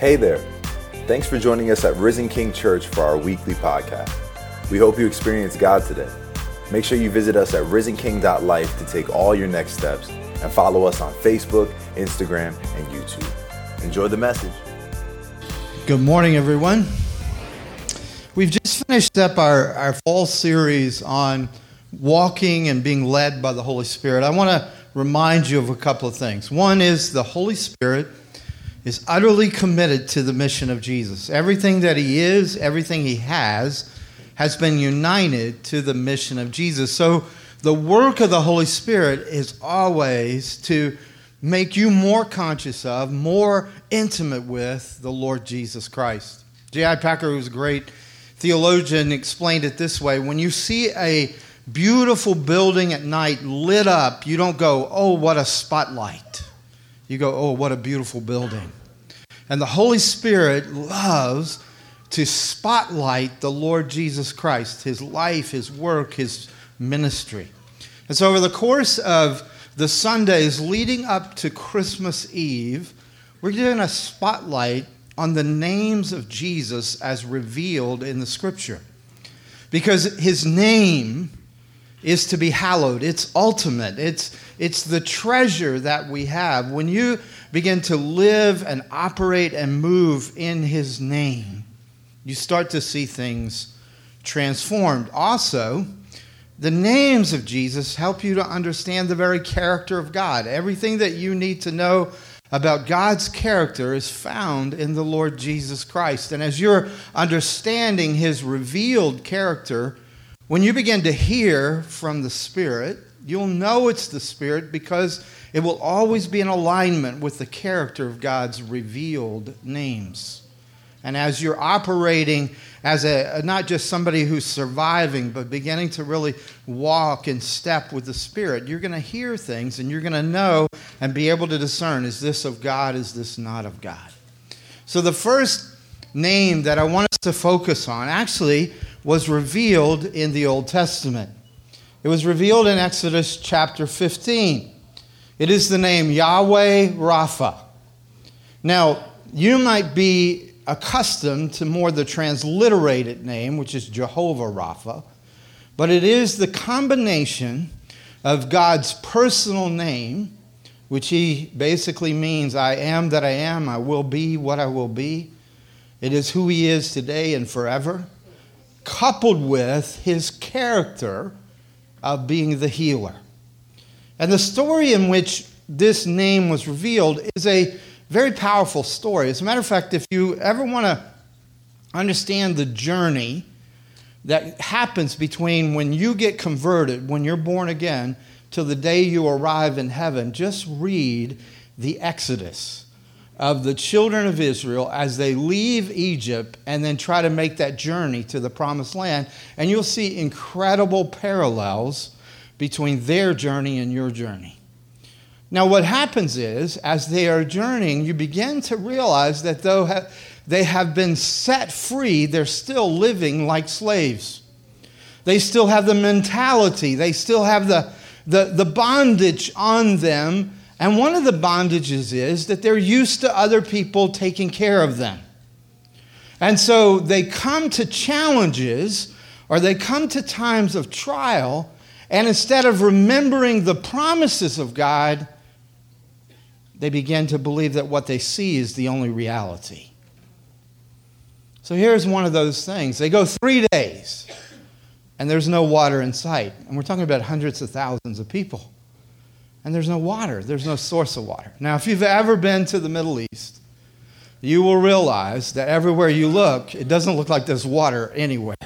Hey there. Thanks for joining us at Risen King Church for our weekly podcast. We hope you experience God today. Make sure you visit us at risenking.life to take all your next steps and follow us on Facebook, Instagram, and YouTube. Enjoy the message. Good morning, everyone. We've just finished up our, our fall series on walking and being led by the Holy Spirit. I want to remind you of a couple of things. One is the Holy Spirit is utterly committed to the mission of Jesus. Everything that he is, everything he has, has been united to the mission of Jesus. So the work of the Holy Spirit is always to make you more conscious of, more intimate with the Lord Jesus Christ. J.I. Packer, who's a great theologian, explained it this way when you see a beautiful building at night lit up, you don't go, oh, what a spotlight. You go, oh, what a beautiful building. And the Holy Spirit loves to spotlight the Lord Jesus Christ, his life, his work, his ministry. And so, over the course of the Sundays leading up to Christmas Eve, we're doing a spotlight on the names of Jesus as revealed in the scripture. Because his name is to be hallowed. It's ultimate. It's, it's the treasure that we have. When you begin to live and operate and move in His name, you start to see things transformed. Also, the names of Jesus help you to understand the very character of God. Everything that you need to know about God's character is found in the Lord Jesus Christ. And as you're understanding His revealed character, when you begin to hear from the Spirit, you'll know it's the Spirit because it will always be in alignment with the character of God's revealed names. And as you're operating as a not just somebody who's surviving, but beginning to really walk in step with the Spirit, you're going to hear things and you're going to know and be able to discern is this of God, is this not of God? So the first name that I want us to focus on actually was revealed in the Old Testament. It was revealed in Exodus chapter 15. It is the name Yahweh Rapha. Now, you might be accustomed to more the transliterated name, which is Jehovah Rapha, but it is the combination of God's personal name, which he basically means I am that I am, I will be what I will be. It is who he is today and forever coupled with his character of being the healer. And the story in which this name was revealed is a very powerful story. As a matter of fact, if you ever want to understand the journey that happens between when you get converted, when you're born again, till the day you arrive in heaven, just read the Exodus of the children of Israel as they leave Egypt and then try to make that journey to the promised land. And you'll see incredible parallels between their journey and your journey. Now, what happens is, as they are journeying, you begin to realize that though they have been set free, they're still living like slaves. They still have the mentality, they still have the, the, the bondage on them and one of the bondages is that they're used to other people taking care of them. And so they come to challenges or they come to times of trial, and instead of remembering the promises of God, they begin to believe that what they see is the only reality. So here's one of those things. They go three days, and there's no water in sight. And we're talking about hundreds of thousands of people and there's no water, there's no source of water. Now, if you've ever been to the Middle East, you will realize that everywhere you look, it doesn't look like there's water anywhere.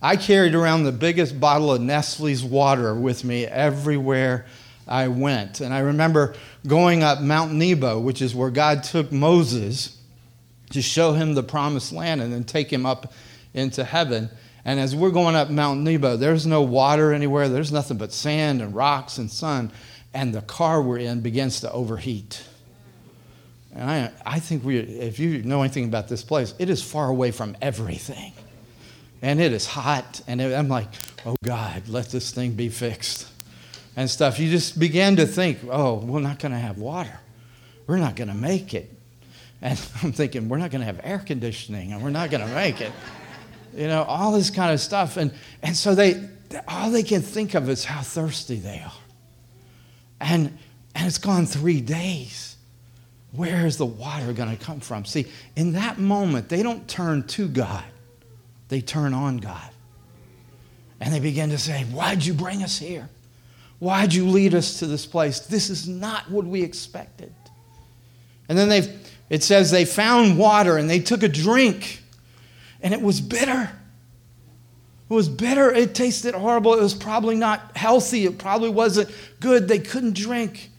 I carried around the biggest bottle of Nestle's water with me everywhere I went. And I remember going up Mount Nebo, which is where God took Moses to show him the promised land and then take him up into heaven. And as we're going up Mount Nebo, there's no water anywhere, there's nothing but sand and rocks and sun and the car we're in begins to overheat. And I, I think we, if you know anything about this place, it is far away from everything. And it is hot. And it, I'm like, oh God, let this thing be fixed. And stuff. You just begin to think, oh, we're not going to have water. We're not going to make it. And I'm thinking, we're not going to have air conditioning and we're not going to make it. You know, all this kind of stuff. And, and so they, all they can think of is how thirsty they are. And, and it's gone three days. Where is the water going to come from? See, in that moment, they don't turn to God, they turn on God. And they begin to say, Why'd you bring us here? Why'd you lead us to this place? This is not what we expected. And then they it says they found water and they took a drink, and it was bitter. It was bitter. It tasted horrible. It was probably not healthy. It probably wasn't good. They couldn't drink.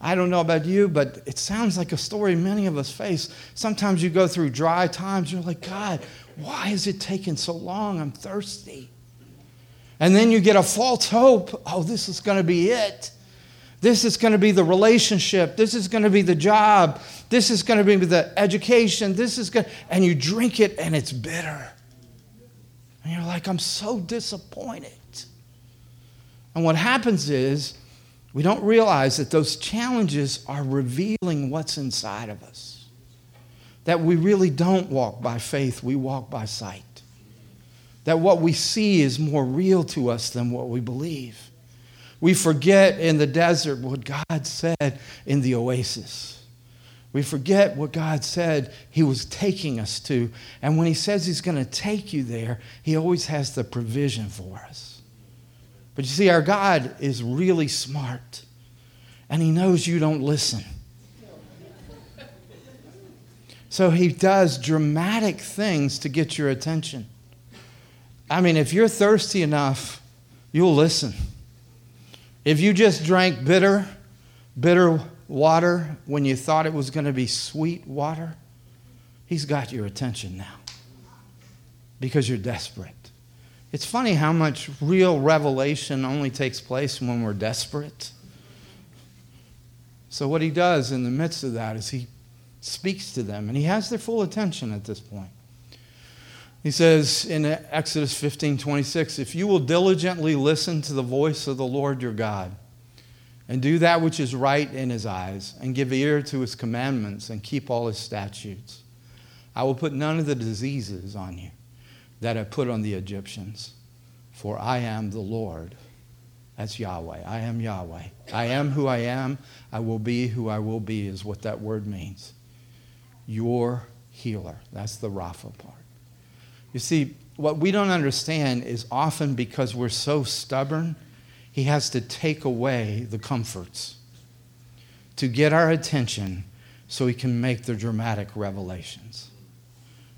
I don't know about you, but it sounds like a story many of us face. Sometimes you go through dry times, you're like, God, why is it taking so long? I'm thirsty. And then you get a false hope. Oh, this is going to be it. This is going to be the relationship. This is going to be the job. This is going to be the education. This is going and you drink it and it's bitter. And you're like, I'm so disappointed. And what happens is we don't realize that those challenges are revealing what's inside of us. That we really don't walk by faith, we walk by sight. That what we see is more real to us than what we believe. We forget in the desert what God said in the oasis. We forget what God said He was taking us to. And when He says He's going to take you there, He always has the provision for us. But you see, our God is really smart, and He knows you don't listen. So He does dramatic things to get your attention. I mean, if you're thirsty enough, you'll listen. If you just drank bitter, bitter water when you thought it was going to be sweet water, He's got your attention now because you're desperate. It's funny how much real revelation only takes place when we're desperate. So, what he does in the midst of that is he speaks to them, and he has their full attention at this point. He says in Exodus 15 26, If you will diligently listen to the voice of the Lord your God, and do that which is right in his eyes, and give ear to his commandments, and keep all his statutes, I will put none of the diseases on you that I put on the Egyptians. For I am the Lord. That's Yahweh. I am Yahweh. I am who I am. I will be who I will be, is what that word means. Your healer. That's the Rapha part. You see, what we don't understand is often because we're so stubborn, he has to take away the comforts to get our attention so he can make the dramatic revelations.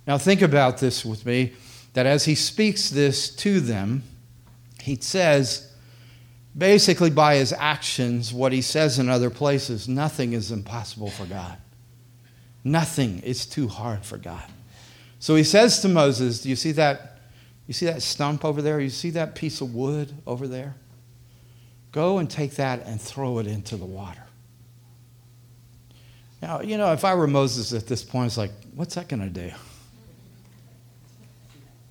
Now, think about this with me that as he speaks this to them, he says, basically by his actions, what he says in other places nothing is impossible for God. Nothing is too hard for God. So he says to Moses, Do you see that? You see that stump over there? You see that piece of wood over there? Go and take that and throw it into the water. Now, you know, if I were Moses at this point, it's like, what's that going to do?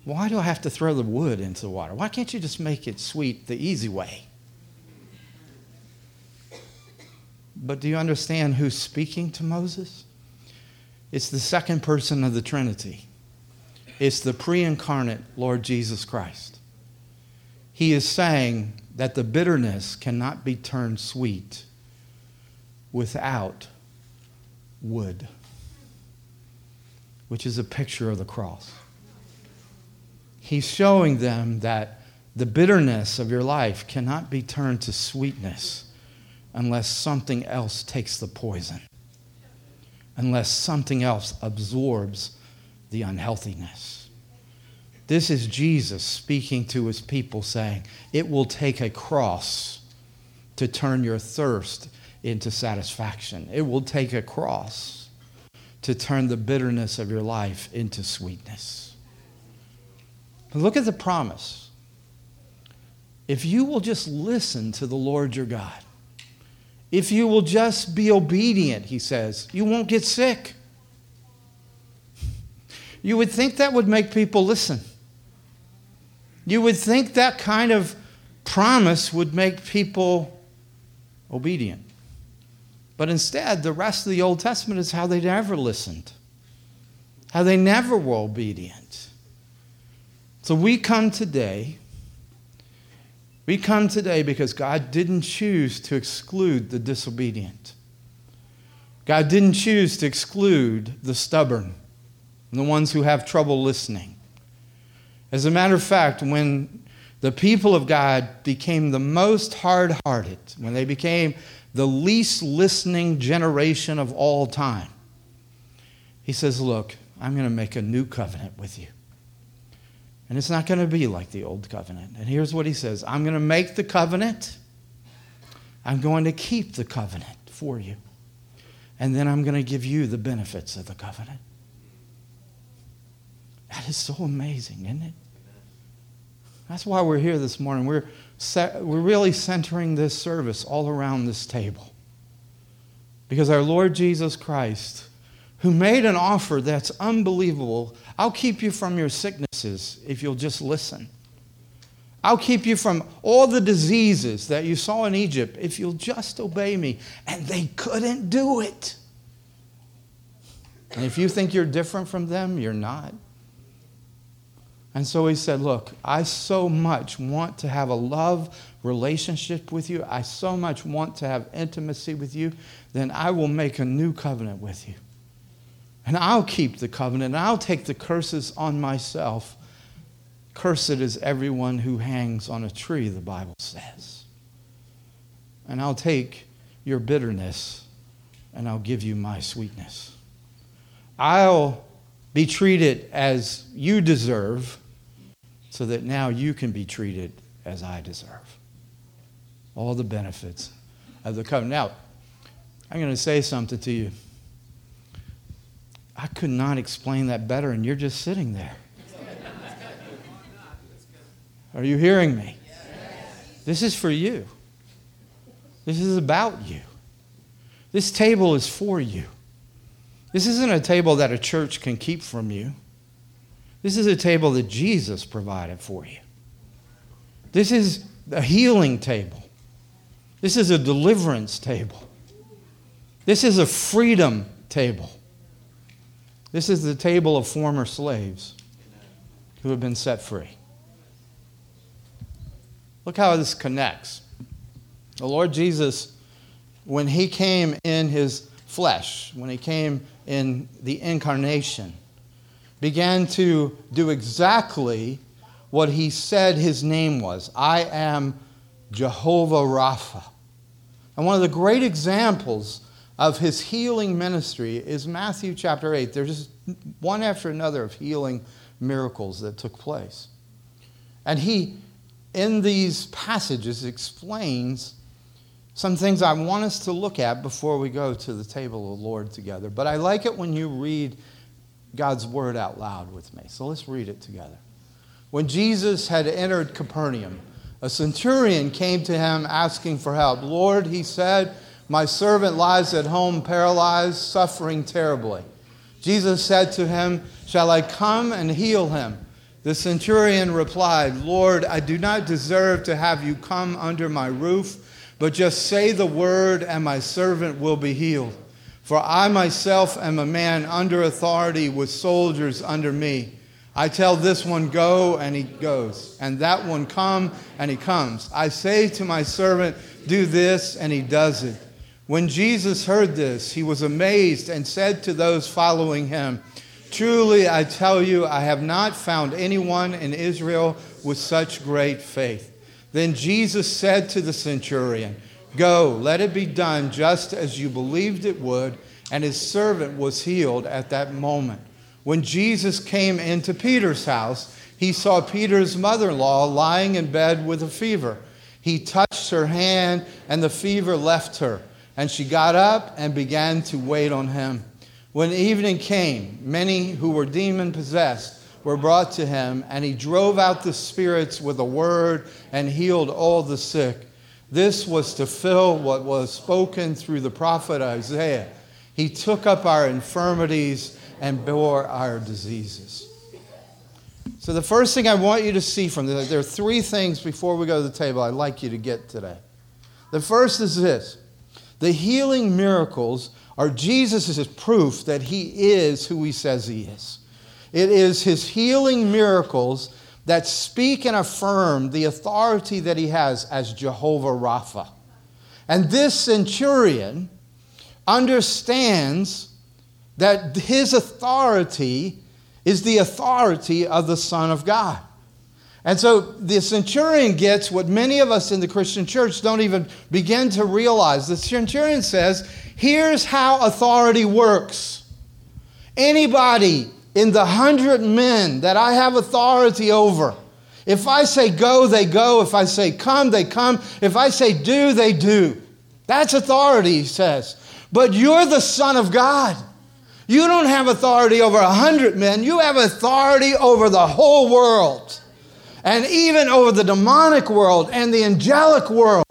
Why do I have to throw the wood into the water? Why can't you just make it sweet the easy way? But do you understand who's speaking to Moses? It's the second person of the Trinity. It's the pre incarnate Lord Jesus Christ. He is saying that the bitterness cannot be turned sweet without wood, which is a picture of the cross he's showing them that the bitterness of your life cannot be turned to sweetness unless something else takes the poison, unless something else absorbs the unhealthiness. This is Jesus speaking to his people, saying, It will take a cross to turn your thirst into satisfaction. It will take a cross to turn the bitterness of your life into sweetness. But look at the promise. If you will just listen to the Lord your God, if you will just be obedient, he says, you won't get sick. You would think that would make people listen. You would think that kind of promise would make people obedient. But instead, the rest of the Old Testament is how they never listened. how they never were obedient. So we come today. We come today because God didn't choose to exclude the disobedient. God didn't choose to exclude the stubborn and the ones who have trouble listening. As a matter of fact, when the people of God became the most hard hearted, when they became the least listening generation of all time, he says, Look, I'm going to make a new covenant with you. And it's not going to be like the old covenant. And here's what he says I'm going to make the covenant, I'm going to keep the covenant for you and then I'm going to give you the benefits of the covenant. That is so amazing, isn't it? That's why we're here this morning. We're, we're really centering this service all around this table. Because our Lord Jesus Christ, who made an offer that's unbelievable, I'll keep you from your sicknesses if you'll just listen. I'll keep you from all the diseases that you saw in Egypt if you'll just obey me. And they couldn't do it. And if you think you're different from them, you're not. And so he said, Look, I so much want to have a love relationship with you. I so much want to have intimacy with you. Then I will make a new covenant with you. And I'll keep the covenant. And I'll take the curses on myself Cursed is everyone who hangs on a tree, the Bible says. And I'll take your bitterness and I'll give you my sweetness. I'll be treated as you deserve so that now you can be treated as I deserve. All the benefits of the covenant. Now, I'm going to say something to you. I could not explain that better, and you're just sitting there. Are you hearing me? This is for you. This is about you. This table is for you. This isn't a table that a church can keep from you. This is a table that Jesus provided for you. This is a healing table. This is a deliverance table. This is a freedom table. This is the table of former slaves who have been set free. Look how this connects. The Lord Jesus, when he came in his flesh, when he came in the incarnation, began to do exactly what he said his name was I am Jehovah Rapha. And one of the great examples of his healing ministry is Matthew chapter 8. There's just one after another of healing miracles that took place. And he in these passages explains some things I want us to look at before we go to the table of the Lord together. But I like it when you read God's word out loud with me. So let's read it together. When Jesus had entered Capernaum, a centurion came to him asking for help. Lord, he said, my servant lies at home paralyzed, suffering terribly. Jesus said to him, Shall I come and heal him? The centurion replied, Lord, I do not deserve to have you come under my roof, but just say the word, and my servant will be healed. For I myself am a man under authority with soldiers under me. I tell this one, go, and he goes, and that one, come, and he comes. I say to my servant, do this, and he does it. When Jesus heard this, he was amazed and said to those following him, Truly, I tell you, I have not found anyone in Israel with such great faith. Then Jesus said to the centurion, Go, let it be done just as you believed it would. And his servant was healed at that moment. When Jesus came into Peter's house, he saw Peter's mother in law lying in bed with a fever. He touched her hand, and the fever left her. And she got up and began to wait on him. When evening came, many who were demon possessed were brought to him, and he drove out the spirits with a word and healed all the sick. This was to fill what was spoken through the prophet Isaiah. He took up our infirmities and bore our diseases. So, the first thing I want you to see from this, there are three things before we go to the table I'd like you to get today. The first is this the healing miracles are Jesus' proof that he is who he says he is. It is his healing miracles that speak and affirm the authority that he has as Jehovah Rapha. And this centurion understands that his authority is the authority of the Son of God. And so the centurion gets what many of us in the Christian church don't even begin to realize. The centurion says, Here's how authority works. Anybody in the hundred men that I have authority over, if I say go, they go. If I say come, they come. If I say do, they do. That's authority, he says. But you're the Son of God. You don't have authority over a hundred men, you have authority over the whole world, and even over the demonic world and the angelic world.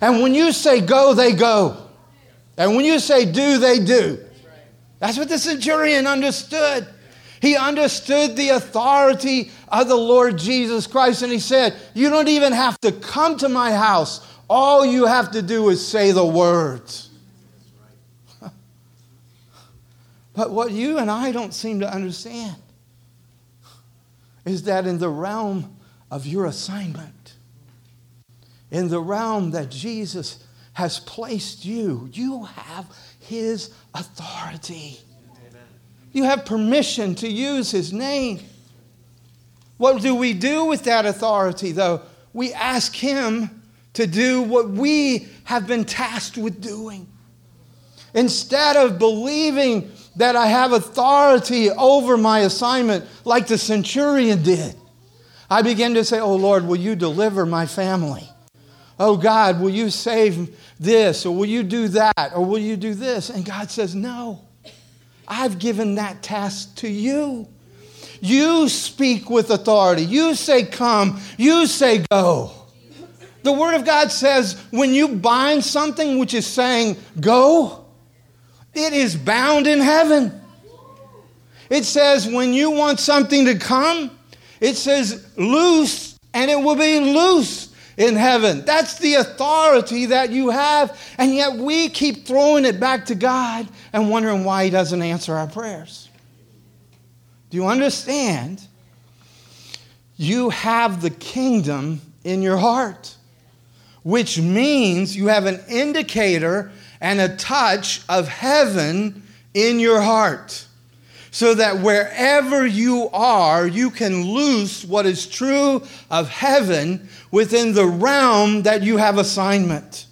And when you say go, they go. And when you say do, they do. That's what the centurion understood. He understood the authority of the Lord Jesus Christ, and he said, You don't even have to come to my house. All you have to do is say the words. But what you and I don't seem to understand is that in the realm of your assignment, in the realm that Jesus has placed you, you have his authority. You have permission to use his name. What do we do with that authority, though? We ask him to do what we have been tasked with doing. Instead of believing that I have authority over my assignment like the centurion did. I begin to say, Oh Lord, will you deliver my family? Oh God, will you save this? Or will you do that? Or will you do this? And God says, No, I've given that task to you. You speak with authority. You say come. You say go. The Word of God says when you bind something which is saying go, it is bound in heaven. It says when you want something to come, it says loose and it will be loose in heaven. That's the authority that you have. And yet we keep throwing it back to God and wondering why He doesn't answer our prayers. Do you understand? You have the kingdom in your heart, which means you have an indicator and a touch of heaven in your heart. So that wherever you are, you can loose what is true of heaven within the realm that you have assignment.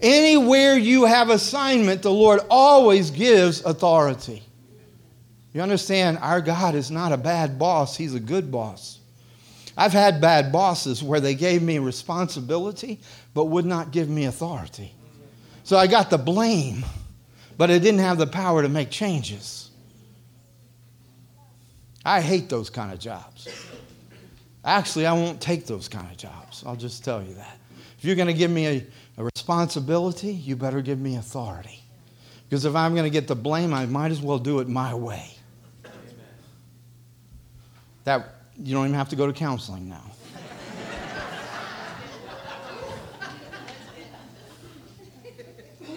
Anywhere you have assignment, the Lord always gives authority. You understand, our God is not a bad boss, He's a good boss. I've had bad bosses where they gave me responsibility but would not give me authority. So I got the blame, but I didn't have the power to make changes. I hate those kind of jobs. Actually, I won't take those kind of jobs. I'll just tell you that. If you're going to give me a, a responsibility, you better give me authority. Because if I'm going to get the blame, I might as well do it my way. That you don't even have to go to counseling now.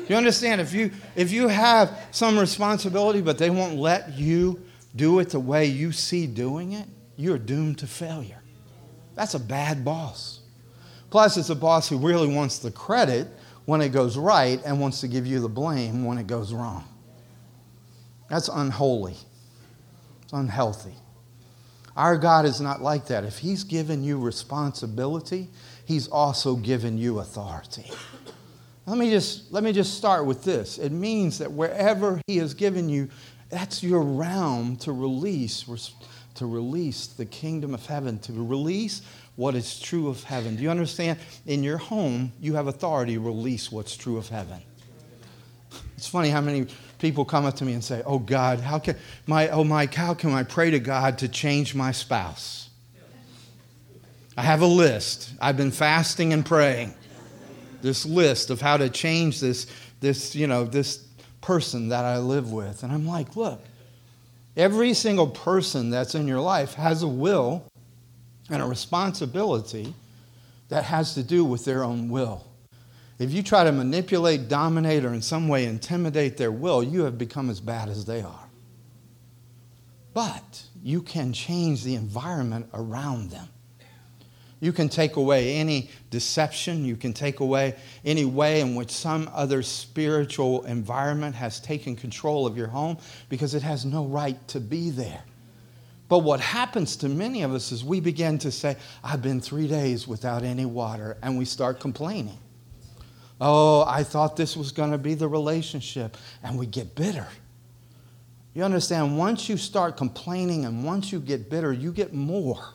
You understand? If you, if you have some responsibility, but they won't let you do it the way you see doing it, you're doomed to failure. That's a bad boss. Plus, it's a boss who really wants the credit when it goes right and wants to give you the blame when it goes wrong. That's unholy. It's unhealthy. Our God is not like that. If He's given you responsibility, He's also given you authority. Let me just let me just start with this. It means that wherever he has given you, that's your realm to release to release the kingdom of heaven, to release what is true of heaven. Do you understand? In your home, you have authority to release what's true of heaven. It's funny how many people come up to me and say, "Oh God, how can my oh Mike, how can I pray to God to change my spouse?" I have a list. I've been fasting and praying this list of how to change this, this, you know, this person that I live with. And I'm like, look, every single person that's in your life has a will and a responsibility that has to do with their own will. If you try to manipulate, dominate, or in some way intimidate their will, you have become as bad as they are. but you can change the environment around them. You can take away any deception. You can take away any way in which some other spiritual environment has taken control of your home because it has no right to be there. But what happens to many of us is we begin to say, I've been three days without any water, and we start complaining. Oh, I thought this was going to be the relationship, and we get bitter. You understand, once you start complaining and once you get bitter, you get more.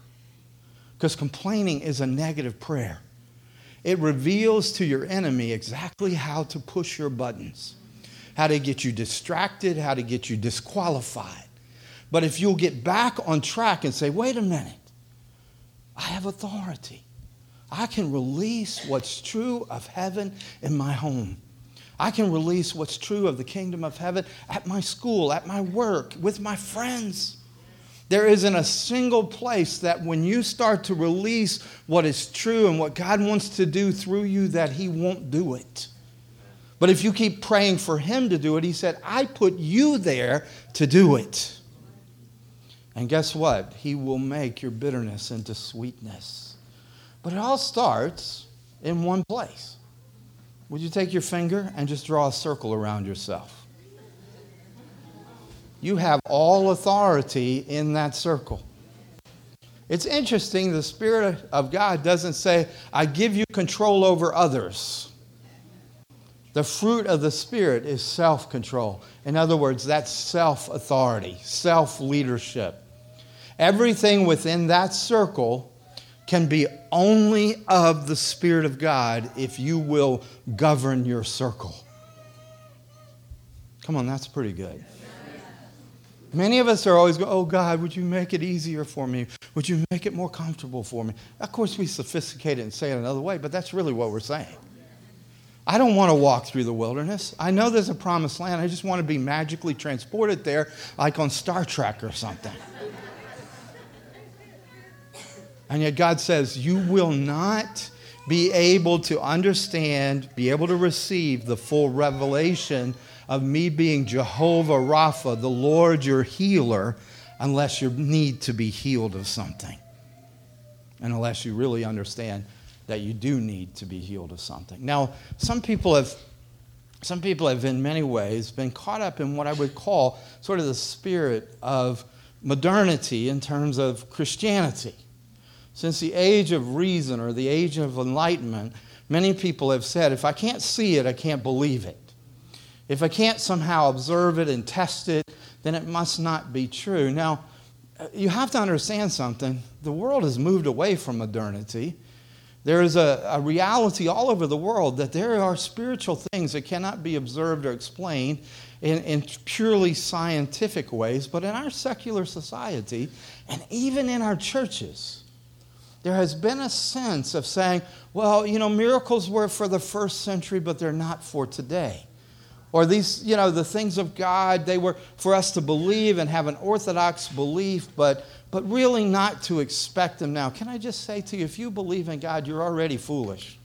Because complaining is a negative prayer. It reveals to your enemy exactly how to push your buttons, how to get you distracted, how to get you disqualified. But if you'll get back on track and say, wait a minute, I have authority. I can release what's true of heaven in my home. I can release what's true of the kingdom of heaven at my school, at my work, with my friends. There isn't a single place that when you start to release what is true and what God wants to do through you, that He won't do it. But if you keep praying for Him to do it, He said, I put you there to do it. And guess what? He will make your bitterness into sweetness. But it all starts in one place. Would you take your finger and just draw a circle around yourself? You have all authority in that circle. It's interesting, the Spirit of God doesn't say, I give you control over others. The fruit of the Spirit is self control. In other words, that's self authority, self leadership. Everything within that circle can be only of the Spirit of God if you will govern your circle. Come on, that's pretty good. Many of us are always going, Oh God, would you make it easier for me? Would you make it more comfortable for me? Of course, we sophisticate it and say it another way, but that's really what we're saying. I don't want to walk through the wilderness. I know there's a promised land. I just want to be magically transported there, like on Star Trek or something. and yet, God says, You will not be able to understand, be able to receive the full revelation of me being Jehovah Rapha, the Lord your healer, unless you need to be healed of something. And unless you really understand that you do need to be healed of something. Now, some people have some people have in many ways been caught up in what I would call sort of the spirit of modernity in terms of Christianity. Since the age of reason or the age of enlightenment, many people have said, if I can't see it, I can't believe it. If I can't somehow observe it and test it, then it must not be true. Now, you have to understand something. The world has moved away from modernity. There is a, a, reality all over the world that there are spiritual things that cannot be observed or explained in, in purely scientific ways, but in our secular society and even in our churches, there has been a sense of saying, well, you know, miracles were for the first century, but they're not for today or these, you know, the things of God, they were for us to believe and have an orthodox belief, but, but really not to expect them now. Can I just say to you, if you believe in God, you're already foolish,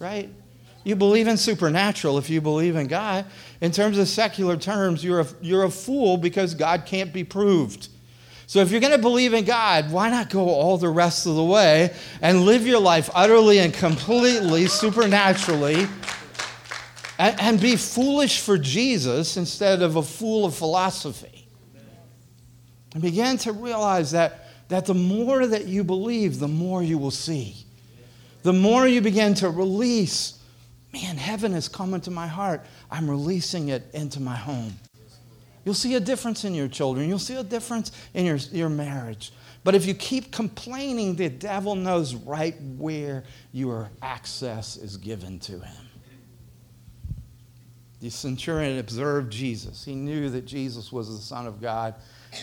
right? You believe in supernatural if you believe in God. In terms of secular terms, you're a, you're a fool because God can't be proved. So if you're going to believe in God, why not go all the rest of the way and live your life utterly and completely supernaturally and, be foolish for Jesus instead of a fool of philosophy. And begin to realize that, that the more that you believe, the more you will see. The more you begin to release, man, heaven has come into my heart. I'm releasing it into my home. You'll see a difference in your children. You'll see a difference in your, your marriage. But if you keep complaining, the devil knows right where your access is given to him. The centurion observed Jesus. He knew that Jesus was the Son of God.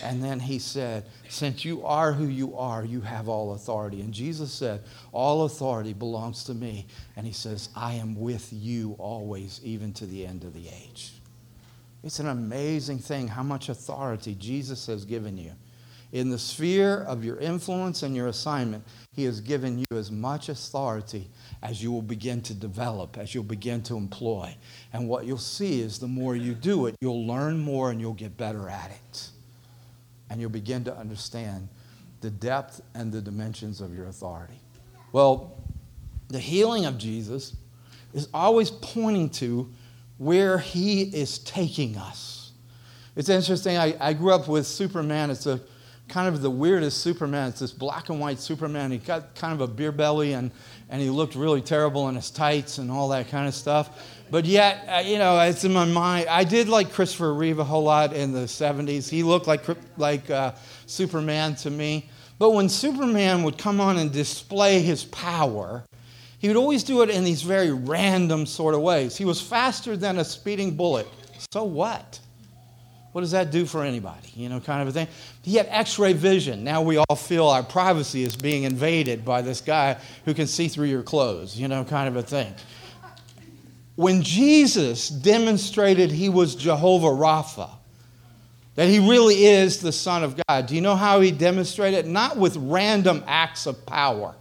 And then he said, Since you are who you are, you have all authority. And Jesus said, All authority belongs to me. And he says, I am with you always, even to the end of the age. It's an amazing thing how much authority Jesus has given you. In the sphere of your influence and your assignment, he has given you as much authority as you will begin to develop, as you'll begin to employ. And what you'll see is the more you do it, you'll learn more and you'll get better at it. and you'll begin to understand the depth and the dimensions of your authority. Well, the healing of Jesus is always pointing to where he is taking us. It's interesting. I, I grew up with Superman. It's a kind of the weirdest Superman. It's this black and white Superman. He got kind of a beer belly and, and he looked really terrible in his tights and all that kind of stuff. But yet, uh, you know, it's in my mind. I did like Christopher Reeve a whole lot in the 70s. He looked like, like uh, Superman to me. But when Superman would come on and display his power, he would always do it in these very random sort of ways. He was faster than a speeding bullet. So what? What does that do for anybody? You know, kind of a thing. He had x ray vision. Now we all feel our privacy is being invaded by this guy who can see through your clothes, you know, kind of a thing. When Jesus demonstrated he was Jehovah Rapha, that he really is the Son of God, do you know how he demonstrated? Not with random acts of power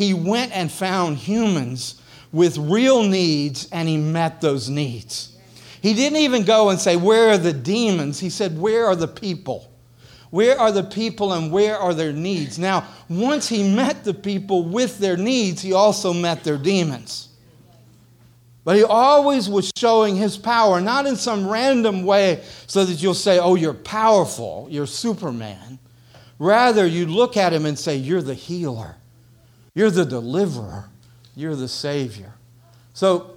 he went and found humans with real needs and he met those needs. He didn't even go and say, Where are the demons? He said, Where are the people? Where are the people and where are their needs? Now, once he met the people with their needs, he also met their demons. But he always was showing his power, not in some random way so that you'll say, Oh, you're powerful, you're Superman. Rather, you look at him and say, You're the healer. You're the deliverer. You're the Savior. So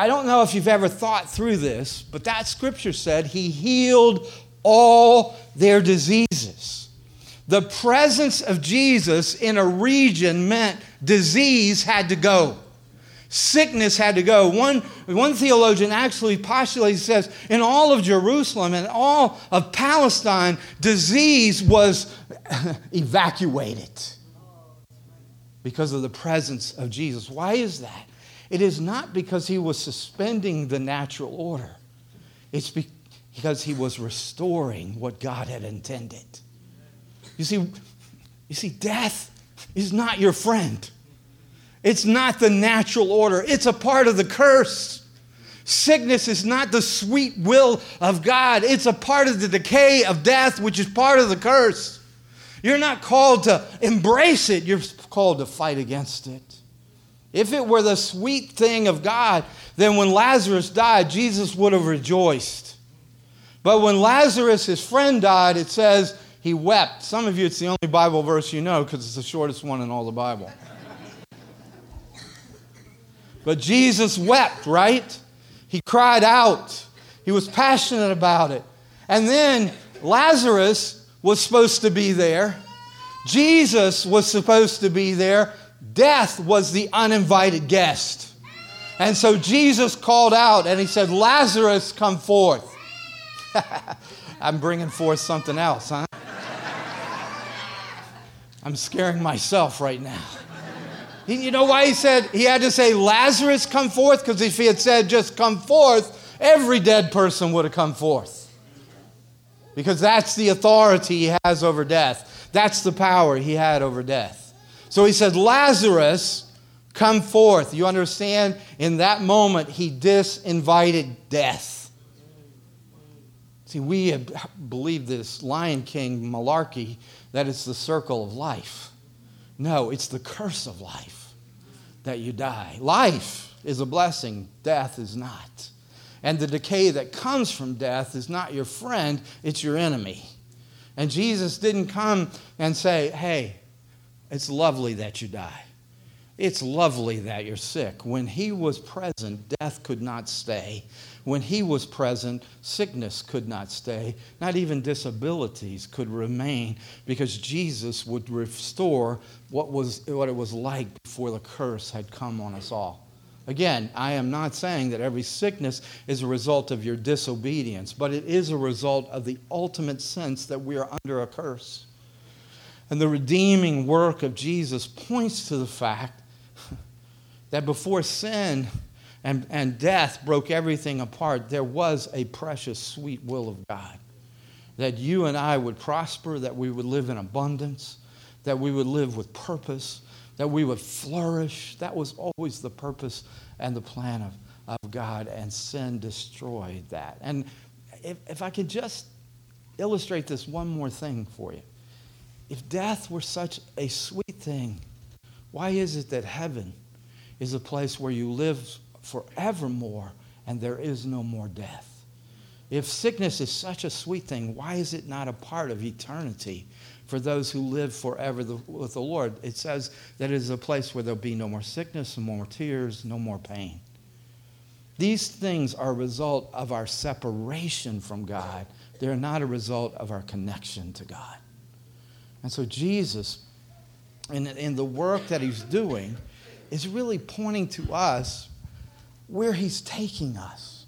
I don't know if you've ever thought through this, but that scripture said he healed all their diseases. The presence of Jesus in a region meant disease had to go. Sickness had to go. One, one theologian actually postulates says in all of Jerusalem and all of Palestine, disease was evacuated because of the presence of Jesus. Why is that? It is not because he was suspending the natural order, it's because he was restoring what God had intended. You see, you see, death is not your friend. It's not the natural order. It's a part of the curse. Sickness is not the sweet will of God. It's a part of the decay of death, which is part of the curse. You're not called to embrace it, you're called to fight against it. If it were the sweet thing of God, then when Lazarus died, Jesus would have rejoiced. But when Lazarus, his friend, died, it says he wept. Some of you, it's the only Bible verse you know because it's the shortest one in all the Bible. But Jesus wept, right? He cried out. He was passionate about it. And then Lazarus was supposed to be there. Jesus was supposed to be there. Death was the uninvited guest. And so Jesus called out and he said, Lazarus, come forth. I'm bringing forth something else, huh? I'm scaring myself right now. You know why he said he had to say, Lazarus, come forth? Because if he had said, just come forth, every dead person would have come forth because that's the authority he has over death. That's the power he had over death. So he said, Lazarus, come forth. You understand? In that moment, he disinvited death. See, we have believed this Lion King malarkey that it's the circle of life. No, it's the curse of life that you die. Life is a blessing, death is not. And the decay that comes from death is not your friend, it's your enemy. And Jesus didn't come and say, hey, it's lovely that you die. It's lovely that you're sick. When he was present, death could not stay. When he was present, sickness could not stay. Not even disabilities could remain because Jesus would restore what, was, what it was like before the curse had come on us all. Again, I am not saying that every sickness is a result of your disobedience, but it is a result of the ultimate sense that we are under a curse. And the redeeming work of Jesus points to the fact that before sin and, and death broke everything apart, there was a precious, sweet will of God. That you and I would prosper, that we would live in abundance, that we would live with purpose, that we would flourish. That was always the purpose and the plan of, of God, and sin destroyed that. And if, if I could just illustrate this one more thing for you. If death were such a sweet thing, why is it that heaven is a place where you live forevermore and there is no more death? If sickness is such a sweet thing, why is it not a part of eternity for those who live forever with the Lord? It says that it is a place where there'll be no more sickness, no more tears, no more pain. These things are a result of our separation from God. They're not a result of our connection to God. And so Jesus, in, in the work that he's doing, is really pointing to us where he's taking us.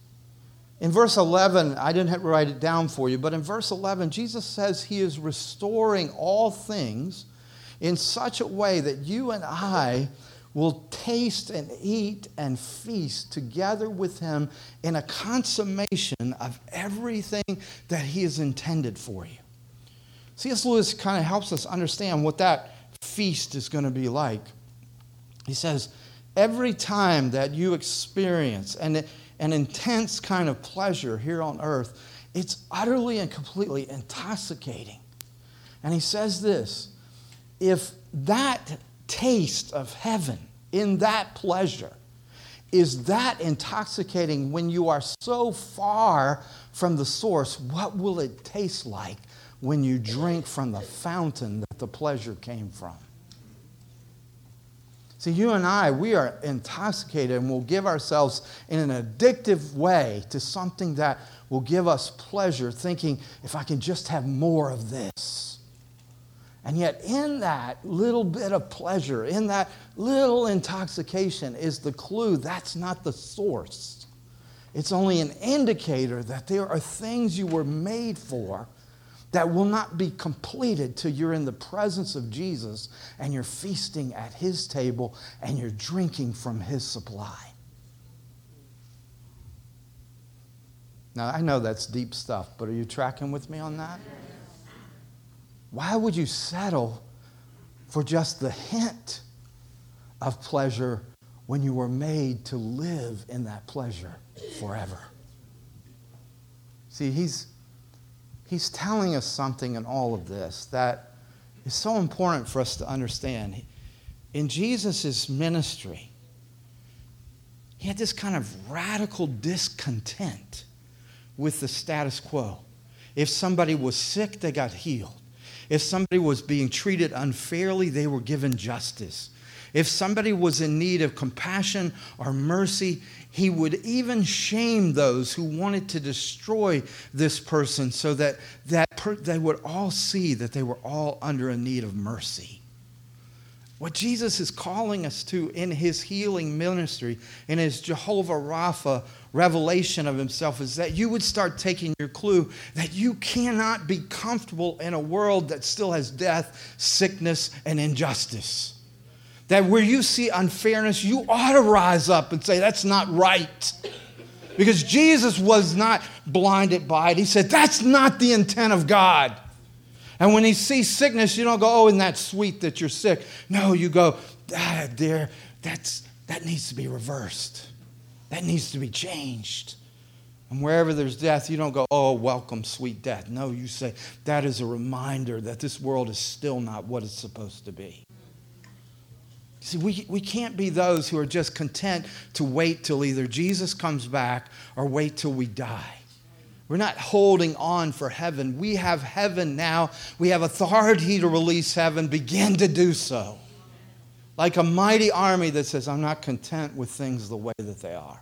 In verse 11, I didn't write it down for you, but in verse 11, Jesus says he is restoring all things in such a way that you and I will taste and eat and feast together with him in a consummation of everything that he has intended for you. C.S. Lewis kind of helps us understand what that feast is going to be like. He says, every time that you experience an, an intense kind of pleasure here on earth, it's utterly and completely intoxicating. And he says this if that taste of heaven in that pleasure is that intoxicating when you are so far from the source. What will it taste like when you drink from the fountain that the pleasure came from? See, you and I, we are intoxicated and we'll give ourselves in an addictive way to something that will give us pleasure, thinking, if I can just have more of this. And yet, in that little bit of pleasure, in that little intoxication, is the clue that's not the source. It's only an indicator that there are things you were made for that will not be completed till you're in the presence of Jesus and you're feasting at his table and you're drinking from his supply. Now, I know that's deep stuff, but are you tracking with me on that? Why would you settle for just the hint of pleasure when you were made to live in that pleasure forever? See, he's, he's telling us something in all of this that is so important for us to understand. In Jesus' ministry, he had this kind of radical discontent with the status quo. If somebody was sick, they got healed. If somebody was being treated unfairly, they were given justice. If somebody was in need of compassion or mercy, he would even shame those who wanted to destroy this person so that, that per- they would all see that they were all under a need of mercy. What Jesus is calling us to in his healing ministry, in his Jehovah Rapha revelation of himself is that you would start taking your clue that you cannot be comfortable in a world that still has death, sickness, and injustice. That where you see unfairness, you ought to rise up and say, That's not right. Because Jesus was not blinded by it. He said, That's not the intent of God. And when he sees sickness, you don't go, Oh, isn't that sweet that you're sick? No, you go, ah, dear, that's, that needs to be reversed. That needs to be changed. And wherever there's death, you don't go, oh, welcome, sweet death. No, you say, that is a reminder that this world is still not what it's supposed to be. See, we, we can't be those who are just content to wait till either Jesus comes back or wait till we die. We're not holding on for heaven. We have heaven now. We have authority to release heaven. Begin to do so like a mighty army that says, I'm not content with things the way that they are.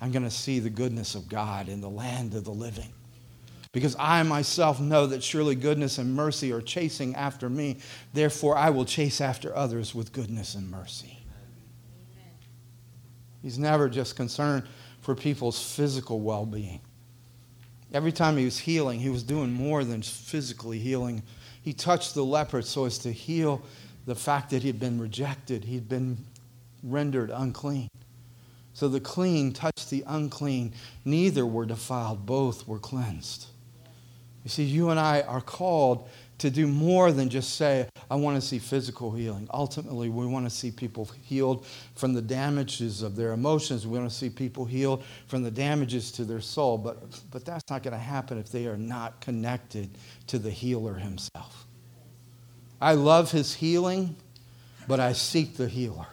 I'm going to see the goodness of God in the land of the living. Because I myself know that surely goodness and mercy are chasing after me. Therefore, I will chase after others with goodness and mercy. He's never just concerned for people's physical well being. Every time he was healing, he was doing more than physically healing. He touched the leper so as to heal the fact that he'd been rejected, he'd been rendered unclean. So the clean touched the unclean. Neither were defiled, both were cleansed. You see, you and I are called to do more than just say, I want to see physical healing. Ultimately, we want to see people healed from the damages of their emotions. We want to see people healed from the damages to their soul. But, but that's not going to happen if they are not connected to the healer himself. I love his healing, but I seek the healer.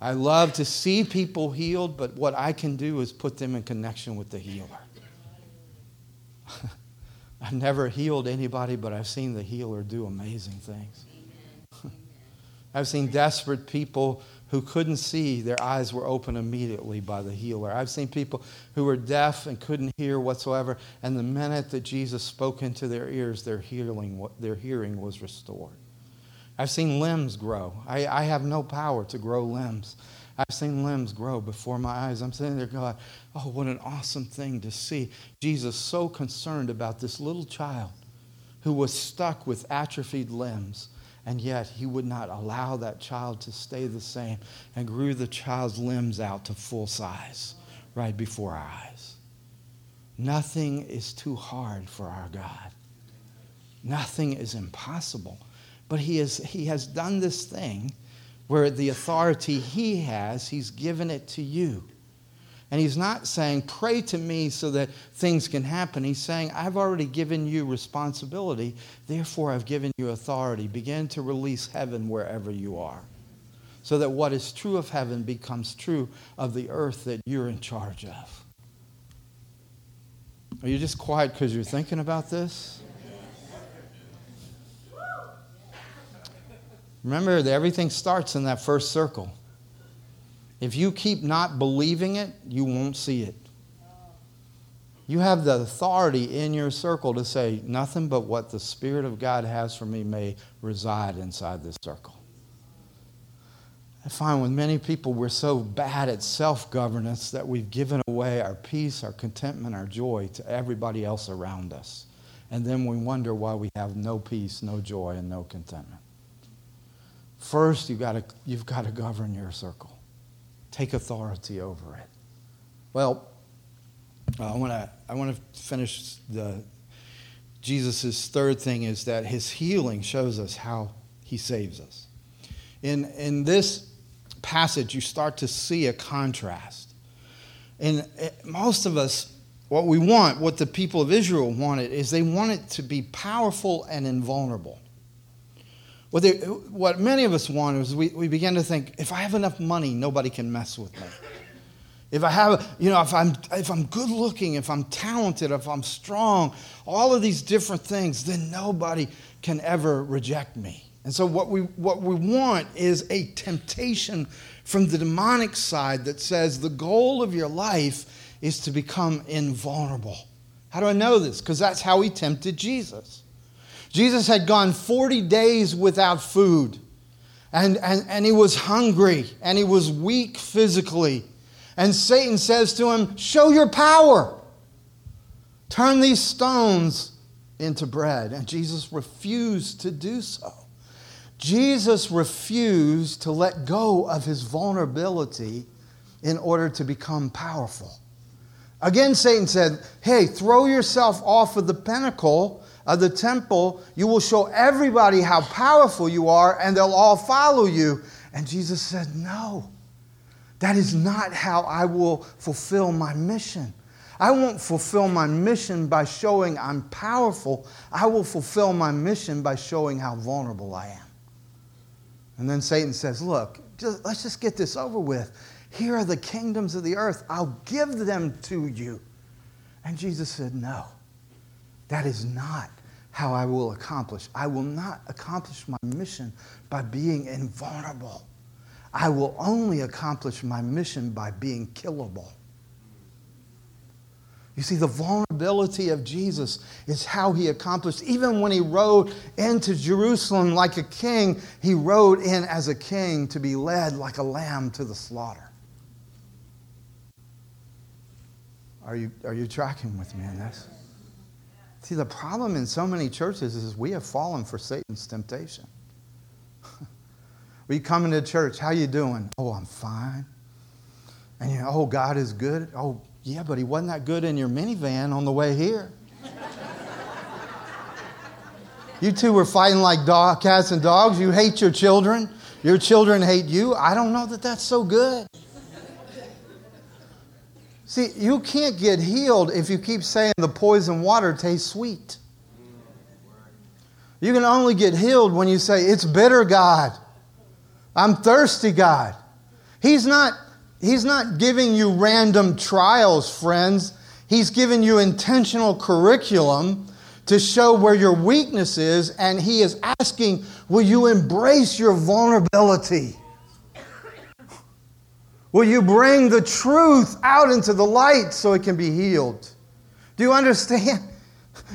I love to see people healed, but what I can do is put them in connection with the healer. I've never healed anybody, but I've seen the healer do amazing things. I've seen desperate people who couldn't see, their eyes were open immediately by the healer. I've seen people who were deaf and couldn't hear whatsoever, and the minute that Jesus spoke into their ears, their hearing, their hearing was restored. I've seen limbs grow. I, I have no power to grow limbs. I've seen limbs grow before my eyes. I'm sitting there going, oh, what an awesome thing to see. Jesus so concerned about this little child who was stuck with atrophied limbs, and yet he would not allow that child to stay the same and grew the child's limbs out to full size right before our eyes. Nothing is too hard for our God. Nothing is impossible. But he, is, he has done this thing where the authority he has, he's given it to you. And he's not saying, pray to me so that things can happen. He's saying, I've already given you responsibility, therefore I've given you authority. Begin to release heaven wherever you are. So that what is true of heaven becomes true of the earth that you're in charge of. Are you just quiet because you're thinking about this? Remember that everything starts in that first circle. If you keep not believing it, you won't see it. You have the authority in your circle to say, nothing but what the Spirit of God has for me may reside inside this circle. I find with many people, we're so bad at self governance that we've given away our peace, our contentment, our joy to everybody else around us. And then we wonder why we have no peace, no joy, and no contentment. First, you've got to, you've got to govern your circle, take authority over it. Well, uh, I want to I want to finish the Jesus' third thing is that his healing shows us how he saves us. In, in this passage, you start to see a contrast. And eh, most of us, what we want, what the people of Israel wanted, is they wanted to be powerful and invulnerable. What, they, what many of us want is we, we begin to think if I have enough money, nobody can mess with me. If I have, you know, if I'm, if I'm good looking, if I'm talented, if I'm strong, all of these different things, then nobody can ever reject me. And so, what we, what we want is a temptation from the demonic side that says the goal of your life is to become invulnerable. How do I know this? Because that's how he tempted Jesus. Jesus had gone 40 days without food, and, and, and he was hungry, and he was weak physically. And Satan says to him, Show your power. Turn these stones into bread. And Jesus refused to do so. Jesus refused to let go of his vulnerability in order to become powerful. Again, Satan said, Hey, throw yourself off of the pinnacle of the temple, you will show everybody how powerful you are, and they'll all follow you. And Jesus said, No, that is not how I will fulfill my mission. I won't fulfill my mission by showing I'm powerful. I will fulfill my mission by showing how vulnerable I am. And then Satan says, Look, just, let's just get this over with. Here are the kingdoms of the earth. I'll give them to you. And Jesus said, No, that is not how I will accomplish. I will not accomplish my mission by being invulnerable. I will only accomplish my mission by being killable. You see, the vulnerability of Jesus is how he accomplished. Even when he rode into Jerusalem like a king, he rode in as a king to be led like a lamb to the slaughter. Are you, are you tracking with me on this? See, the problem in so many churches is we have fallen for Satan's temptation. we come into church, how you doing? Oh, I'm fine. And you know, oh, God is good. Oh, yeah, but he wasn't that good in your minivan on the way here. You two were fighting like dog, cats and dogs. You hate your children. Your children hate you. I don't know that that's so good. See, you can't get healed if you keep saying the poison water tastes sweet. You can only get healed when you say, It's bitter, God. I'm thirsty, God. He's not, he's not giving you random trials, friends. He's giving you intentional curriculum to show where your weakness is, and He is asking, Will you embrace your vulnerability? Will you bring the truth out into the light so it can be healed? Do you understand?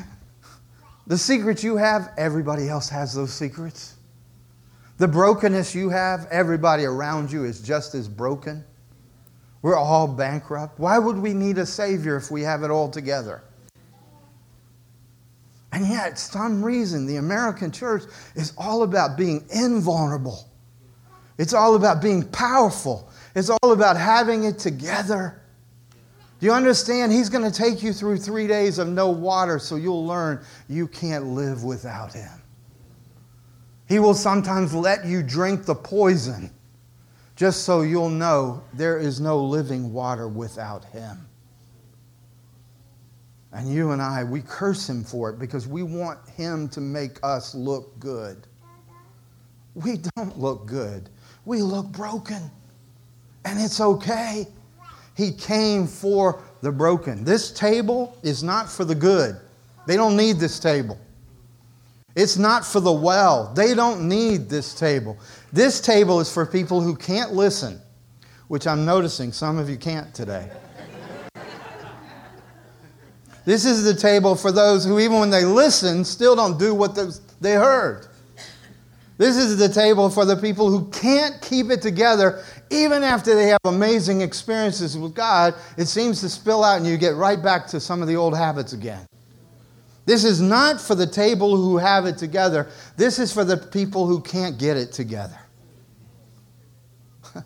The secrets you have, everybody else has those secrets. The brokenness you have, everybody around you is just as broken. We're all bankrupt. Why would we need a Savior if we have it all together? And yet, some reason, the American church is all about being invulnerable. It's all about being powerful. It's all about having it together. Do you understand? He's going to take you through three days of no water so you'll learn you can't live without Him. He will sometimes let you drink the poison just so you'll know there is no living water without Him. And you and I, we curse Him for it because we want Him to make us look good. We don't look good, we look broken. And it's okay. He came for the broken. This table is not for the good. They don't need this table. It's not for the well. They don't need this table. This table is for people who can't listen, which I'm noticing some of you can't today. this is the table for those who, even when they listen, still don't do what they heard. This is the table for the people who can't keep it together even after they have amazing experiences with God. It seems to spill out and you get right back to some of the old habits again. This is not for the table who have it together. This is for the people who can't get it together.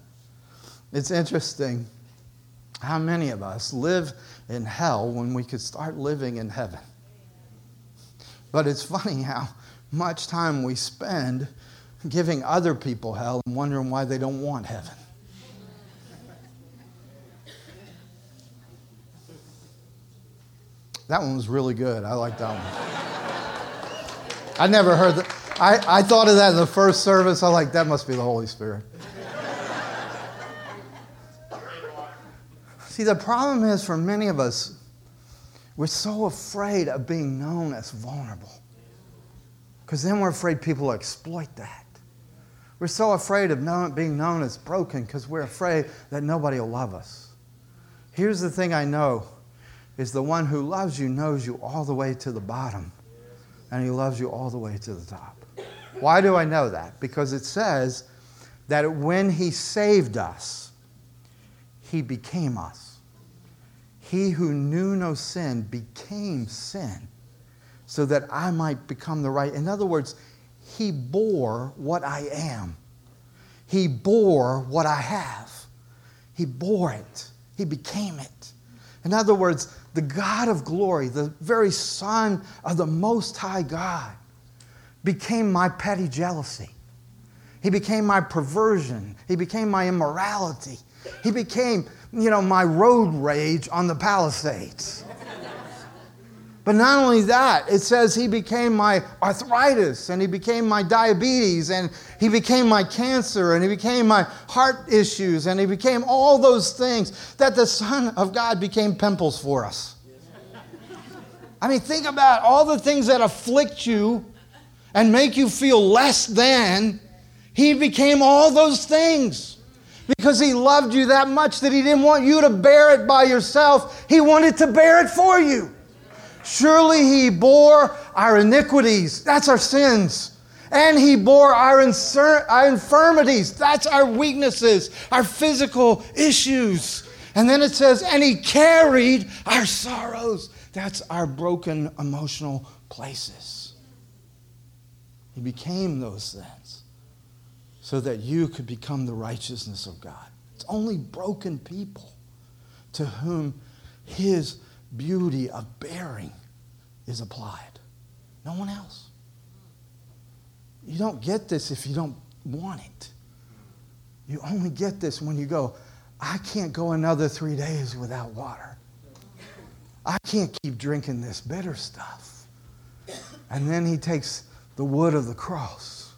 it's interesting how many of us live in hell when we could start living in heaven. But it's funny how much time we spend giving other people hell and wondering why they don't want heaven. That one was really good. I like that one. I never heard that. I, I thought of that in the first service. I like that must be the Holy Spirit. See, the problem is for many of us, we're so afraid of being known as vulnerable. Because then we're afraid people will exploit that. We're so afraid of known, being known as broken because we're afraid that nobody will love us. Here's the thing I know is the one who loves you knows you all the way to the bottom, and he loves you all the way to the top. Why do I know that? Because it says that when he saved us, he became us. He who knew no sin became sin so that I might become the right. In other words, he bore what I am. He bore what I have. He bore it. He became it. In other words, the God of glory, the very Son of the Most High God, became my petty jealousy. He became my perversion. He became my immorality. He became, you know, my road rage on the Palisades. But not only that, it says he became my arthritis and he became my diabetes and he became my cancer and he became my heart issues and he became all those things that the Son of God became pimples for us. I mean, think about all the things that afflict you and make you feel less than. He became all those things because he loved you that much that he didn't want you to bear it by yourself. He wanted to bear it for you. Surely he bore our iniquities, that's our sins. And he bore our, our infirmities, that's our weaknesses, our physical issues. And then it says, and he carried our sorrows, that's our broken emotional places. He became those things so that you could become the righteousness of God. It's only broken people to whom his beauty of bearing is applied. No one else. You don't get this if you don't want it. You only get this when you go, I can't go another three days without water. I can't keep drinking this bitter stuff. And then he takes the wood of the cross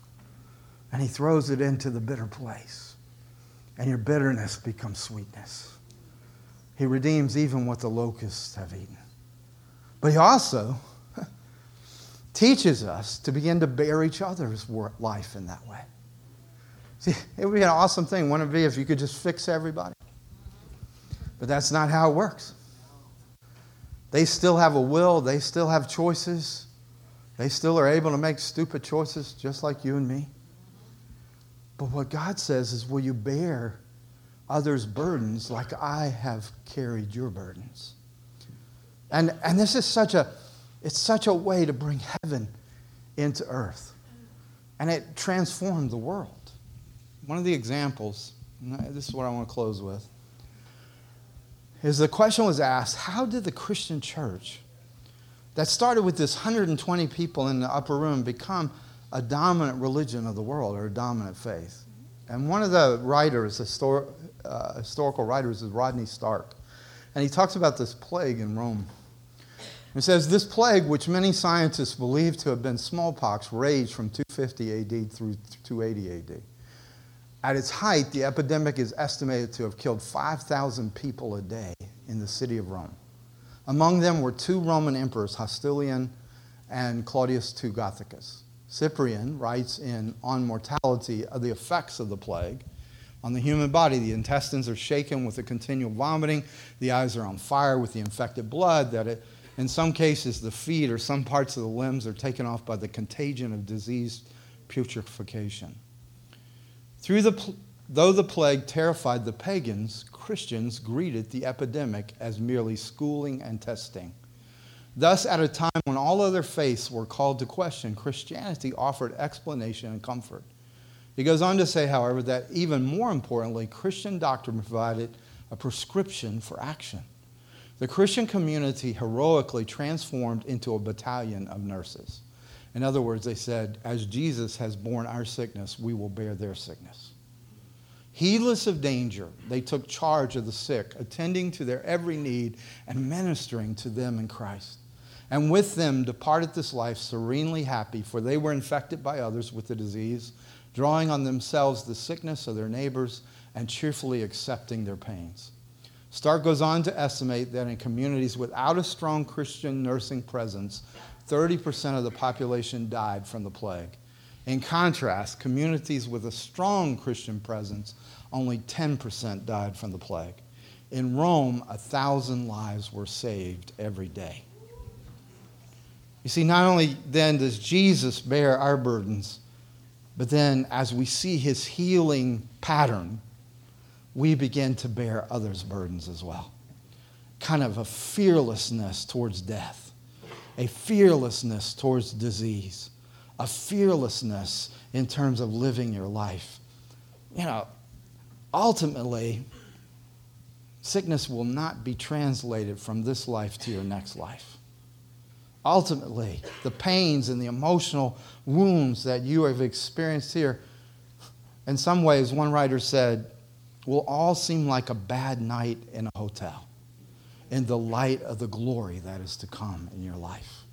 and he throws it into the bitter place. And your bitterness becomes sweetness. He redeems even what the locusts have eaten. But he also teaches us to begin to bear each other's life in that way. See, it would be an awesome thing, wouldn't it be, if you could just fix everybody? But that's not how it works. They still have a will, they still have choices, they still are able to make stupid choices just like you and me. But what God says is, Will you bear others' burdens like I have carried your burdens? And, and this is such a, it's such a way to bring heaven into earth. And it transformed the world. One of the examples, this is what I want to close with, is the question was asked how did the Christian church that started with this 120 people in the upper room become a dominant religion of the world or a dominant faith? And one of the writers, histor- uh, historical writers, is Rodney Stark. And he talks about this plague in Rome. It says, This plague, which many scientists believe to have been smallpox, raged from 250 AD through 280 AD. At its height, the epidemic is estimated to have killed 5,000 people a day in the city of Rome. Among them were two Roman emperors, Hostilian and Claudius II Gothicus. Cyprian writes in On Mortality of the effects of the plague. On the human body, the intestines are shaken with a continual vomiting, the eyes are on fire with the infected blood, that it, in some cases, the feet or some parts of the limbs are taken off by the contagion of disease putrefaction. Through the, though the plague terrified the pagans, Christians greeted the epidemic as merely schooling and testing. Thus, at a time when all other faiths were called to question, Christianity offered explanation and comfort. He goes on to say, however, that even more importantly, Christian doctrine provided a prescription for action. The Christian community heroically transformed into a battalion of nurses. In other words, they said, as Jesus has borne our sickness, we will bear their sickness. Heedless of danger, they took charge of the sick, attending to their every need and ministering to them in Christ. And with them departed this life serenely happy, for they were infected by others with the disease, drawing on themselves the sickness of their neighbors and cheerfully accepting their pains. Stark goes on to estimate that in communities without a strong Christian nursing presence, 30% of the population died from the plague. In contrast, communities with a strong Christian presence, only 10% died from the plague. In Rome, a thousand lives were saved every day. You see, not only then does Jesus bear our burdens, but then as we see his healing pattern, we begin to bear others' burdens as well. Kind of a fearlessness towards death a fearlessness towards disease, a fearlessness in terms of living your life. You know, ultimately, sickness will not be translated from this life to your next life. Ultimately, the pains and the emotional wounds that you have experienced here, in some ways, one writer said, will all seem like a bad night in a hotel in the light of the glory that is to come in your life.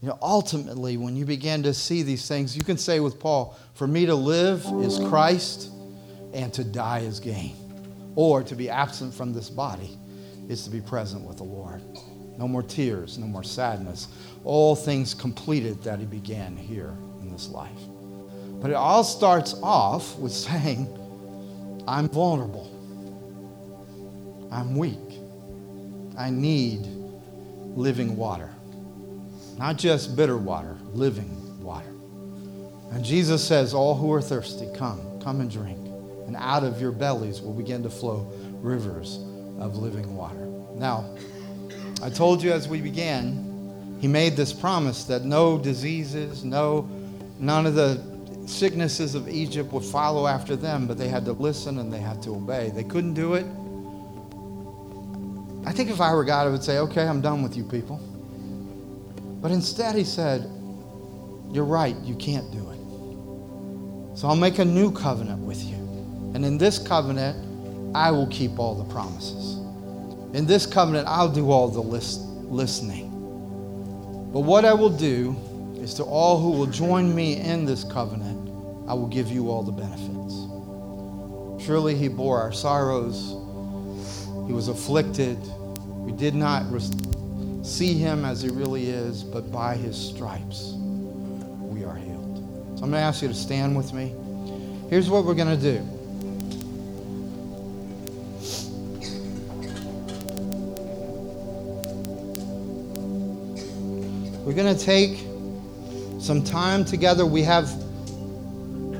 You know, ultimately, when you begin to see these things, you can say with Paul, For me to live is Christ, and to die is gain. Or to be absent from this body is to be present with the Lord. No more tears, no more sadness. All things completed that he began here in this life. But it all starts off with saying, I'm vulnerable. I'm weak. I need living water. Not just bitter water, living water. And Jesus says, All who are thirsty, come, come and drink. And out of your bellies will begin to flow rivers of living water. Now, I told you as we began, he made this promise that no diseases, no none of the sicknesses of Egypt would follow after them, but they had to listen and they had to obey. They couldn't do it I think if I were God, I would say, okay, I'm done with you people. But instead, he said, You're right, you can't do it. So I'll make a new covenant with you. And in this covenant, I will keep all the promises. In this covenant, I'll do all the list, listening. But what I will do is to all who will join me in this covenant, I will give you all the benefits. Surely he bore our sorrows, he was afflicted. We did not see him as he really is, but by his stripes we are healed. So I'm going to ask you to stand with me. Here's what we're going to do. We're going to take some time together. We have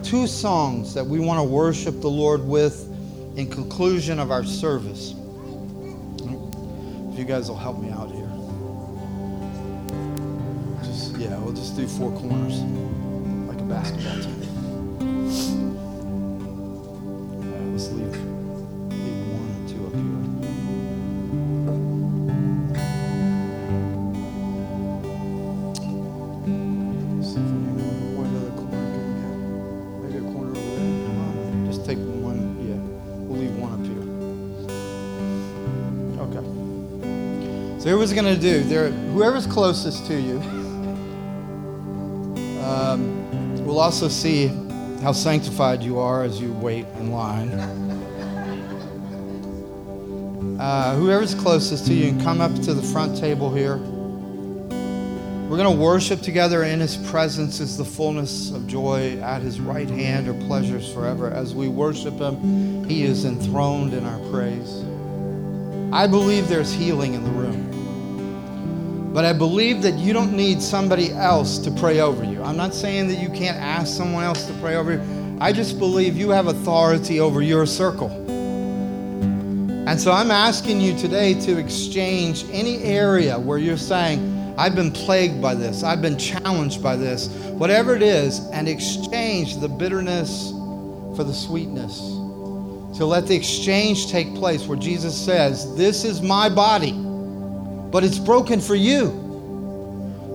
two songs that we want to worship the Lord with in conclusion of our service. If you guys will help me out here. Just yeah, we'll just do four corners like a basketball team. We're gonna do. There, whoever's closest to you. Um, we'll also see how sanctified you are as you wait in line. Uh, whoever's closest to you, can come up to the front table here. We're going to worship together in His presence is the fullness of joy. At His right hand are pleasures forever. As we worship Him, He is enthroned in our praise. I believe there's healing in the room. But I believe that you don't need somebody else to pray over you. I'm not saying that you can't ask someone else to pray over you. I just believe you have authority over your circle. And so I'm asking you today to exchange any area where you're saying, I've been plagued by this, I've been challenged by this, whatever it is, and exchange the bitterness for the sweetness. To let the exchange take place where Jesus says, This is my body, but it's broken for you.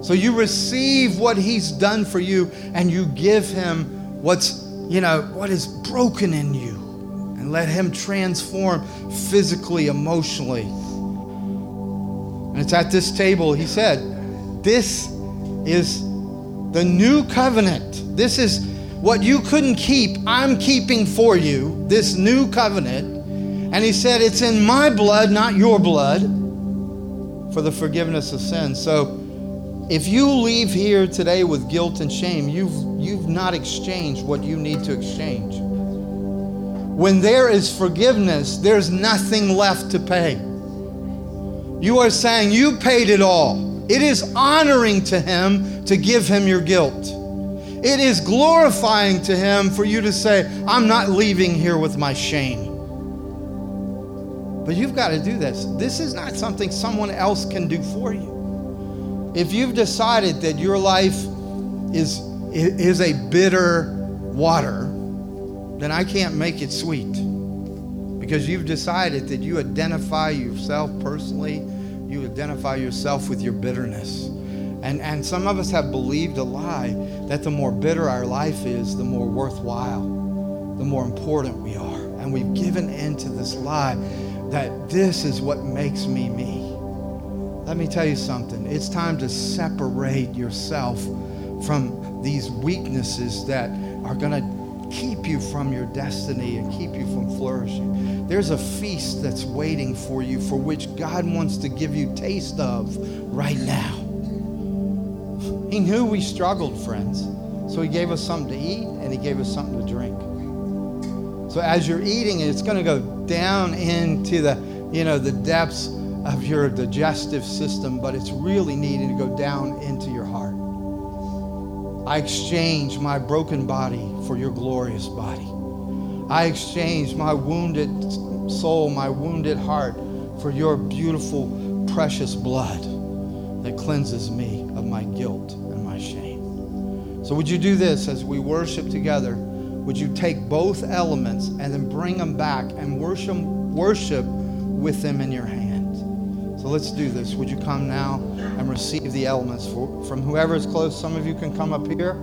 So you receive what he's done for you and you give him what's, you know, what is broken in you and let him transform physically, emotionally. And it's at this table, he said, This is the new covenant. This is what you couldn't keep, I'm keeping for you, this new covenant. And he said, It's in my blood, not your blood, for the forgiveness of sins. So if you leave here today with guilt and shame, you've, you've not exchanged what you need to exchange. When there is forgiveness, there's nothing left to pay. You are saying, You paid it all. It is honoring to Him to give Him your guilt. It is glorifying to Him for you to say, I'm not leaving here with my shame. But you've got to do this. This is not something someone else can do for you. If you've decided that your life is, is a bitter water, then I can't make it sweet. Because you've decided that you identify yourself personally, you identify yourself with your bitterness. And, and some of us have believed a lie that the more bitter our life is, the more worthwhile, the more important we are. And we've given in to this lie that this is what makes me me. Let me tell you something. It's time to separate yourself from these weaknesses that are going to keep you from your destiny and keep you from flourishing. There's a feast that's waiting for you for which God wants to give you taste of right now. He knew we struggled, friends. So he gave us something to eat and he gave us something to drink. So as you're eating, it's going to go down into the, you know, the depths of your digestive system, but it's really needing to go down into your heart. I exchange my broken body for your glorious body. I exchange my wounded soul, my wounded heart for your beautiful, precious blood that cleanses me of my guilt and my shame. So, would you do this as we worship together? Would you take both elements and then bring them back and worship, worship with them in your hand? So let's do this. Would you come now and receive the elements for, from whoever is close? Some of you can come up here.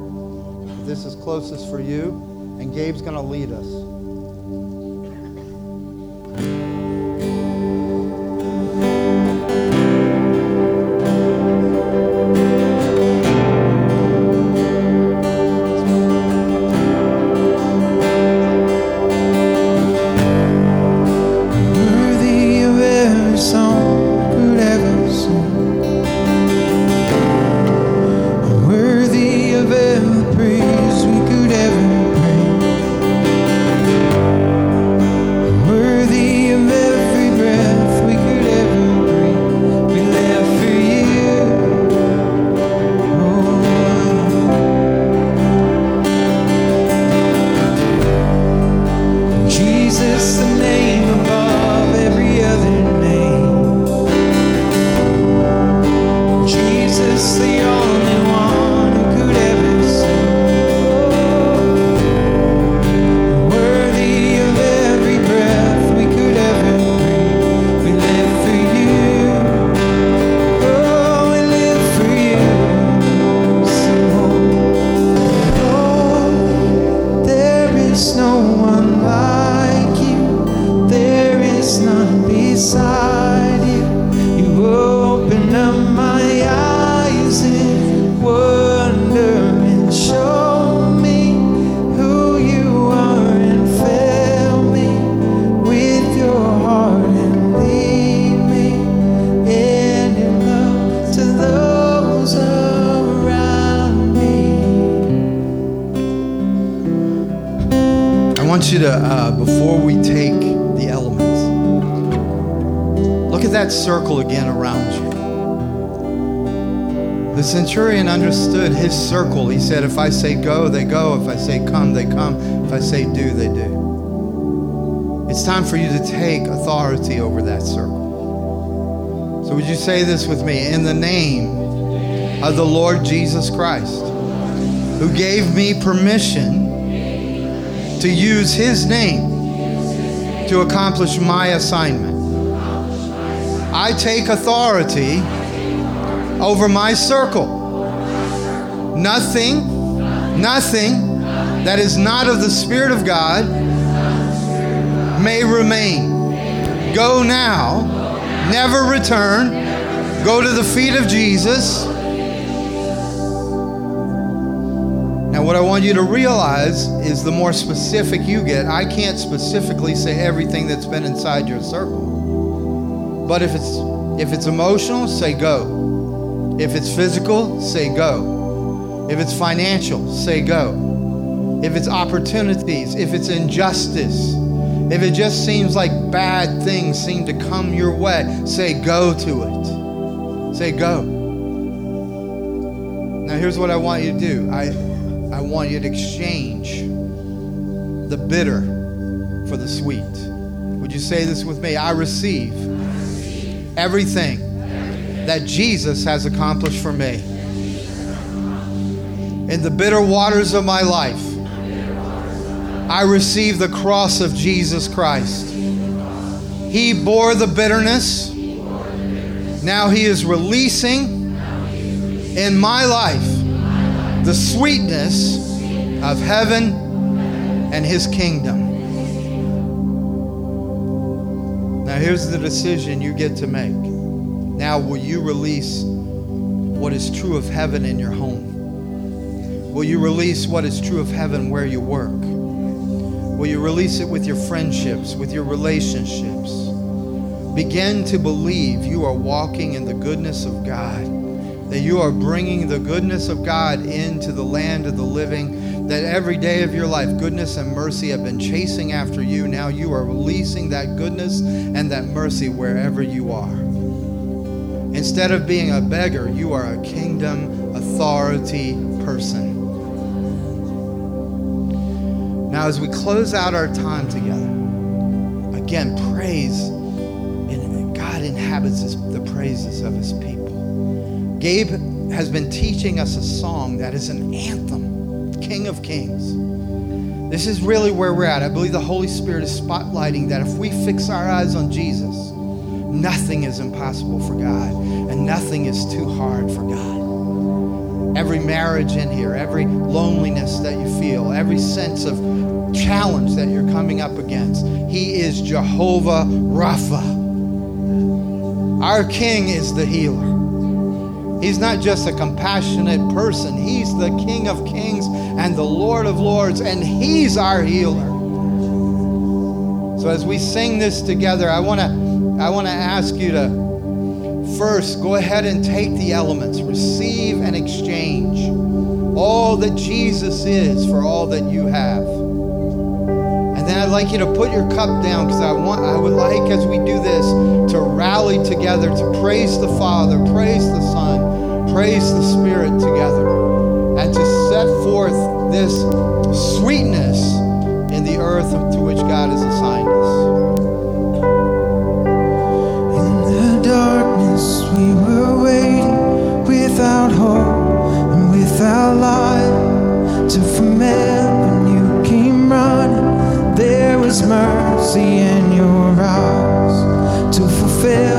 This is closest for you. and Gabe's going to lead us. Circle again around you. The centurion understood his circle. He said, If I say go, they go. If I say come, they come. If I say do, they do. It's time for you to take authority over that circle. So, would you say this with me? In the name of the Lord Jesus Christ, who gave me permission to use his name to accomplish my assignment. I take authority over my circle. Nothing, nothing that is not of the Spirit of God may remain. Go now, never return. Go to the feet of Jesus. Now, what I want you to realize is the more specific you get, I can't specifically say everything that's been inside your circle. But if it's if it's emotional, say go. If it's physical, say go. If it's financial, say go. If it's opportunities, if it's injustice, if it just seems like bad things seem to come your way, say go to it. Say go. Now here's what I want you to do. I I want you to exchange the bitter for the sweet. Would you say this with me? I receive everything that Jesus has accomplished for me. In the bitter waters of my life, I receive the cross of Jesus Christ. He bore the bitterness. Now he is releasing in my life the sweetness of heaven and his kingdom. Now, here's the decision you get to make. Now, will you release what is true of heaven in your home? Will you release what is true of heaven where you work? Will you release it with your friendships, with your relationships? Begin to believe you are walking in the goodness of God, that you are bringing the goodness of God into the land of the living, that every day of your life, goodness and mercy have been chasing after you. Now you are releasing that goodness and that mercy wherever you are. Instead of being a beggar, you are a kingdom authority person. Now, as we close out our time together, again, praise, and God inhabits the praises of his people. Gabe has been teaching us a song that is an anthem, King of Kings. This is really where we're at. I believe the Holy Spirit is spotlighting that if we fix our eyes on Jesus, nothing is impossible for God, and nothing is too hard for God. every marriage in here, every loneliness that you feel, every sense of challenge that you're coming up against. He is Jehovah Rapha. Our King is the healer. He's not just a compassionate person, He's the King of kings and the Lord of lords, and He's our healer. So as we sing this together, I want to I want to ask you to first go ahead and take the elements, receive and exchange all that Jesus is for all that you have. And then I'd like you to put your cup down because I want I would like as we do this to rally together to praise the Father, praise the Son, praise the Spirit together and to set forth this sweetness in the earth to which God has assigned us. In the darkness, we were waiting without hope and without light. Till from heaven you came running. There was mercy in your eyes to fulfill